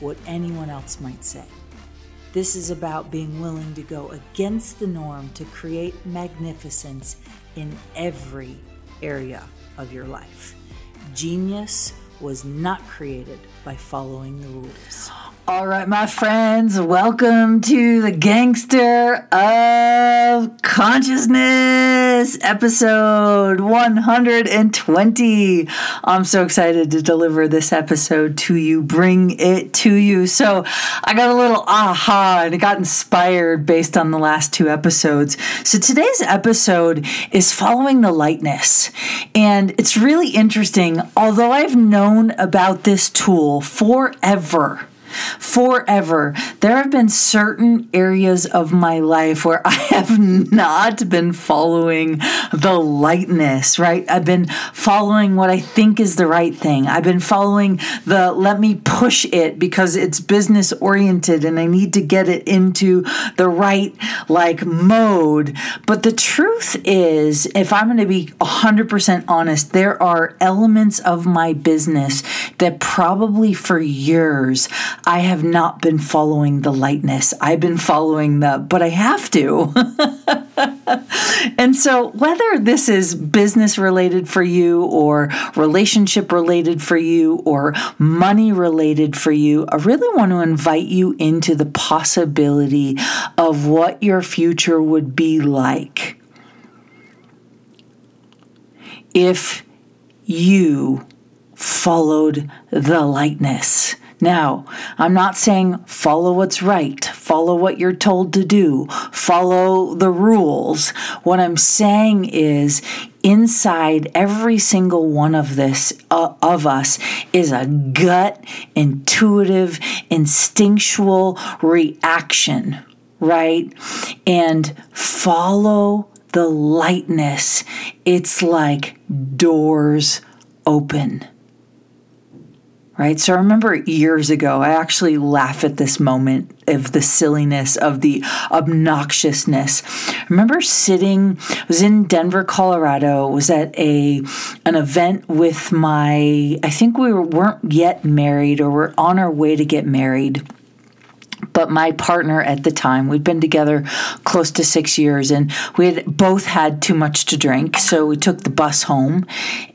what anyone else might say. This is about being willing to go against the norm to create magnificence in every area of your life. Genius was not created by following the rules. All right, my friends, welcome to the Gangster of Consciousness episode 120. I'm so excited to deliver this episode to you, bring it to you. So, I got a little aha and it got inspired based on the last two episodes. So, today's episode is following the lightness. And it's really interesting, although I've known about this tool forever forever. There have been certain areas of my life where I have not been following the lightness, right? I've been following what I think is the right thing. I've been following the let me push it because it's business oriented and I need to get it into the right like mode. But the truth is, if I'm going to be 100% honest, there are elements of my business that probably for years I have not been following the lightness. I've been following the, but I have to. and so, whether this is business related for you, or relationship related for you, or money related for you, I really want to invite you into the possibility of what your future would be like if you followed the lightness. Now, I'm not saying follow what's right, follow what you're told to do, follow the rules. What I'm saying is inside every single one of this uh, of us is a gut intuitive instinctual reaction right? And follow the lightness. It's like doors open right? So I remember years ago, I actually laugh at this moment of the silliness, of the obnoxiousness. I remember sitting, I was in Denver, Colorado, was at a an event with my, I think we were, weren't yet married or we're on our way to get married but my partner at the time, we'd been together close to six years, and we had both had too much to drink. So we took the bus home,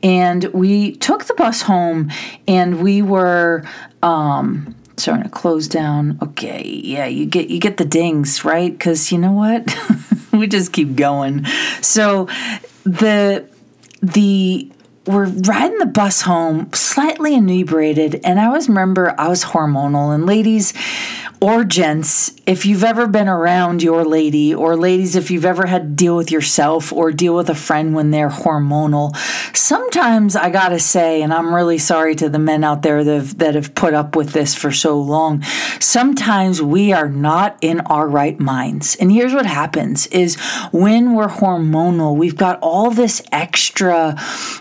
and we took the bus home, and we were. Um, starting to close down. Okay, yeah, you get you get the dings, right? Cuz you know what? we just keep going. So the the we're riding the bus home slightly inebriated and i always remember i was hormonal and ladies or gents, if you've ever been around your lady, or ladies, if you've ever had to deal with yourself or deal with a friend when they're hormonal, sometimes I gotta say, and I'm really sorry to the men out there that have, that have put up with this for so long, sometimes we are not in our right minds. And here's what happens is when we're hormonal, we've got all this extra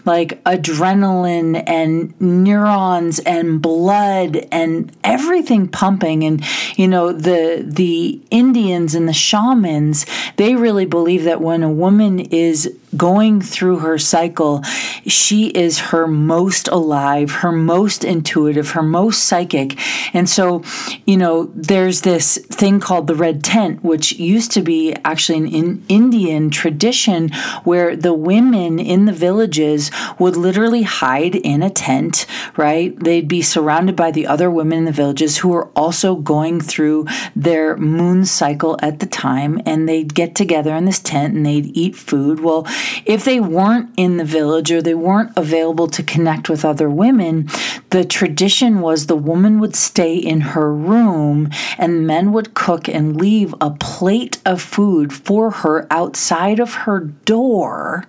like adrenaline and neurons and blood and everything pumping and you know the the Indians and the shamans they really believe that when a woman is going through her cycle, she is her most alive, her most intuitive, her most psychic. And so, you know, there's this thing called the red tent, which used to be actually an in Indian tradition where the women in the villages would literally hide in a tent, right? They'd be surrounded by the other women in the villages who were also going through their moon cycle at the time, and they'd get together in this tent and they'd eat food. Well, if they weren't in the village or they weren't available to connect with other women, the tradition was the woman would stay in her room and men would cook and leave a plate of food for her outside of her door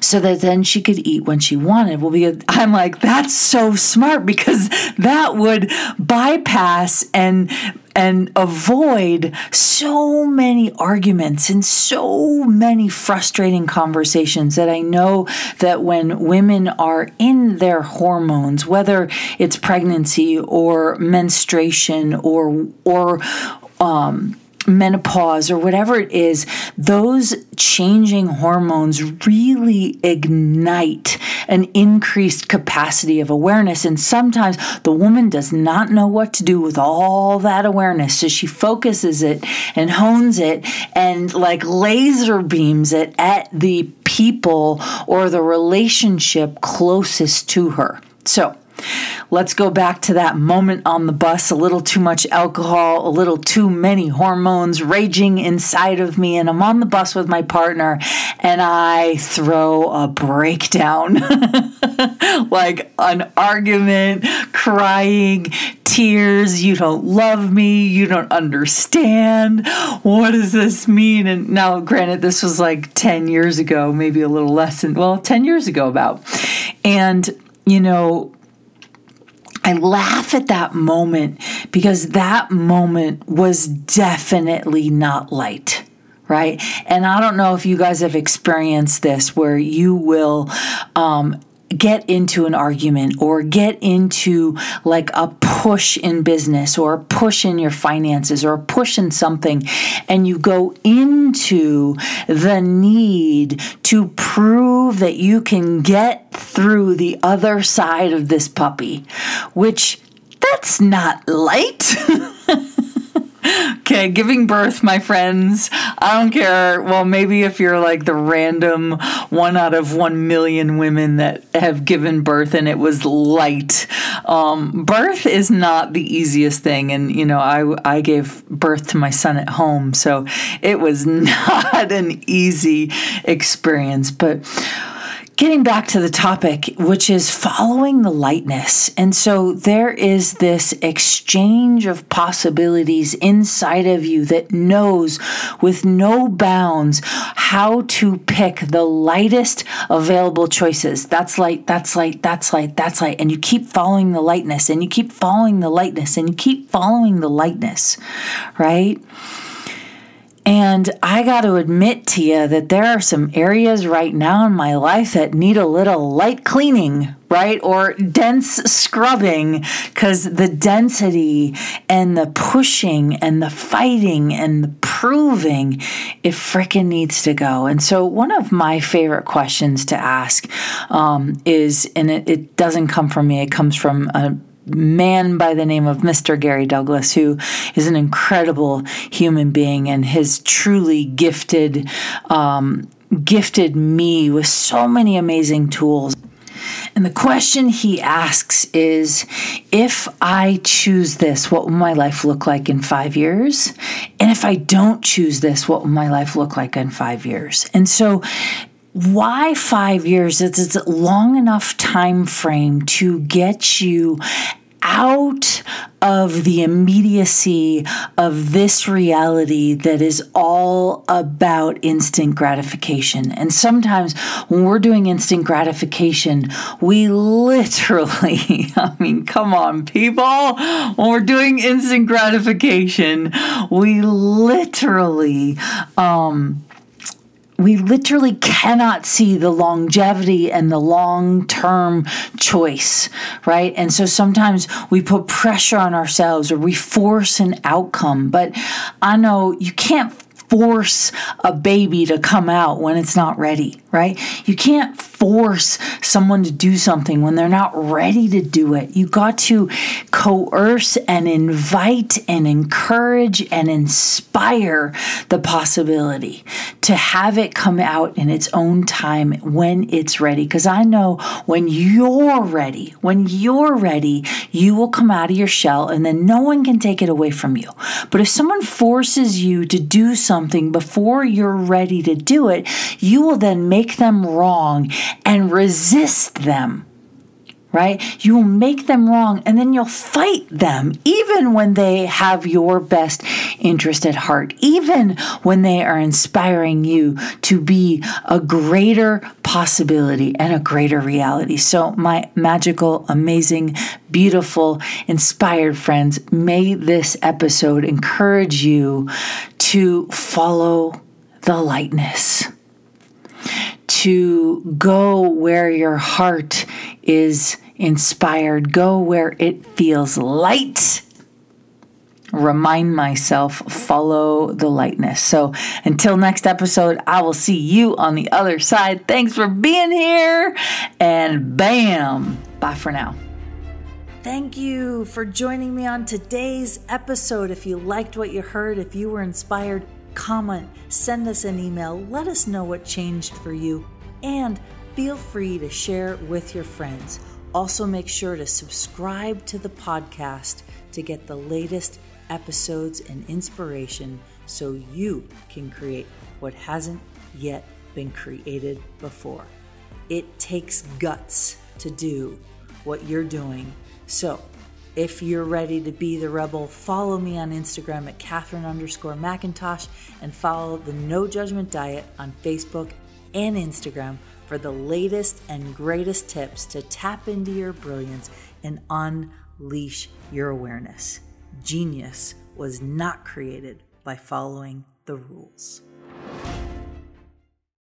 so that then she could eat when she wanted. Well, because I'm like, that's so smart because that would bypass and and avoid so many arguments and so many frustrating conversations that I know that when women are in their hormones, whether it's pregnancy or menstruation or or um, menopause or whatever it is, those changing hormones really ignite an increased capacity of awareness. And sometimes the woman does not know what to do with all that awareness. So she focuses it and hones it and like laser beams it at the people or the relationship closest to her. So, Let's go back to that moment on the bus. A little too much alcohol, a little too many hormones raging inside of me. And I'm on the bus with my partner and I throw a breakdown like an argument, crying, tears. You don't love me. You don't understand. What does this mean? And now, granted, this was like 10 years ago, maybe a little less than, well, 10 years ago about. And, you know, I laugh at that moment because that moment was definitely not light, right? And I don't know if you guys have experienced this where you will um, get into an argument or get into like a push in business or a push in your finances or a push in something and you go into the need to prove that you can get through the other side of this puppy which that's not light Okay, giving birth, my friends. I don't care. Well, maybe if you're like the random one out of one million women that have given birth and it was light. Um, birth is not the easiest thing. And, you know, I, I gave birth to my son at home, so it was not an easy experience. But, getting back to the topic, which is following the lightness. And so there is this exchange of possibilities inside of you that knows with no bounds how to pick the lightest available choices. That's light, that's light, that's light, that's light. And you keep following the lightness and you keep following the lightness and you keep following the lightness, right? And I got to admit to you that there are some areas right now in my life that need a little light cleaning, right? Or dense scrubbing because the density and the pushing and the fighting and the proving, it freaking needs to go. And so, one of my favorite questions to ask um, is, and it, it doesn't come from me, it comes from a man by the name of Mr. Gary Douglas, who is an incredible human being and has truly gifted um, gifted me with so many amazing tools. And the question he asks is if I choose this, what will my life look like in five years? And if I don't choose this, what will my life look like in five years? And so why five years it's, a long enough time frame to get you out of the immediacy of this reality that is all about instant gratification. And sometimes when we're doing instant gratification, we literally, I mean, come on, people, when we're doing instant gratification, we literally, um, we literally cannot see the longevity and the long term choice, right? And so sometimes we put pressure on ourselves or we force an outcome. But I know you can't force a baby to come out when it's not ready, right? You can't force someone to do something when they're not ready to do it. You got to coerce and invite and encourage and inspire the possibility to have it come out in its own time when it's ready. Because I know when you're ready, when you're ready, you will come out of your shell and then no one can take it away from you. But if someone forces you to do something before you're ready to do it, you will then make them wrong and resist them right? You will make them wrong and then you'll fight them even when they have your best interest at heart, even when they are inspiring you to be a greater possibility and a greater reality. So, my magical, amazing, beautiful, inspired friends, may this episode encourage you to follow the lightness to go where your heart is inspired, go where it feels light. Remind myself, follow the lightness. So until next episode, I will see you on the other side. Thanks for being here, and bam, bye for now. Thank you for joining me on today's episode. If you liked what you heard, if you were inspired, comment, send us an email, let us know what changed for you, and feel free to share with your friends. Also, make sure to subscribe to the podcast to get the latest episodes and inspiration so you can create what hasn't yet been created before. It takes guts to do what you're doing. So, if you're ready to be the rebel, follow me on Instagram at Katherine underscore McIntosh and follow the No Judgment Diet on Facebook and Instagram for the latest and greatest tips to tap into your brilliance and unleash your awareness. Genius was not created by following the rules.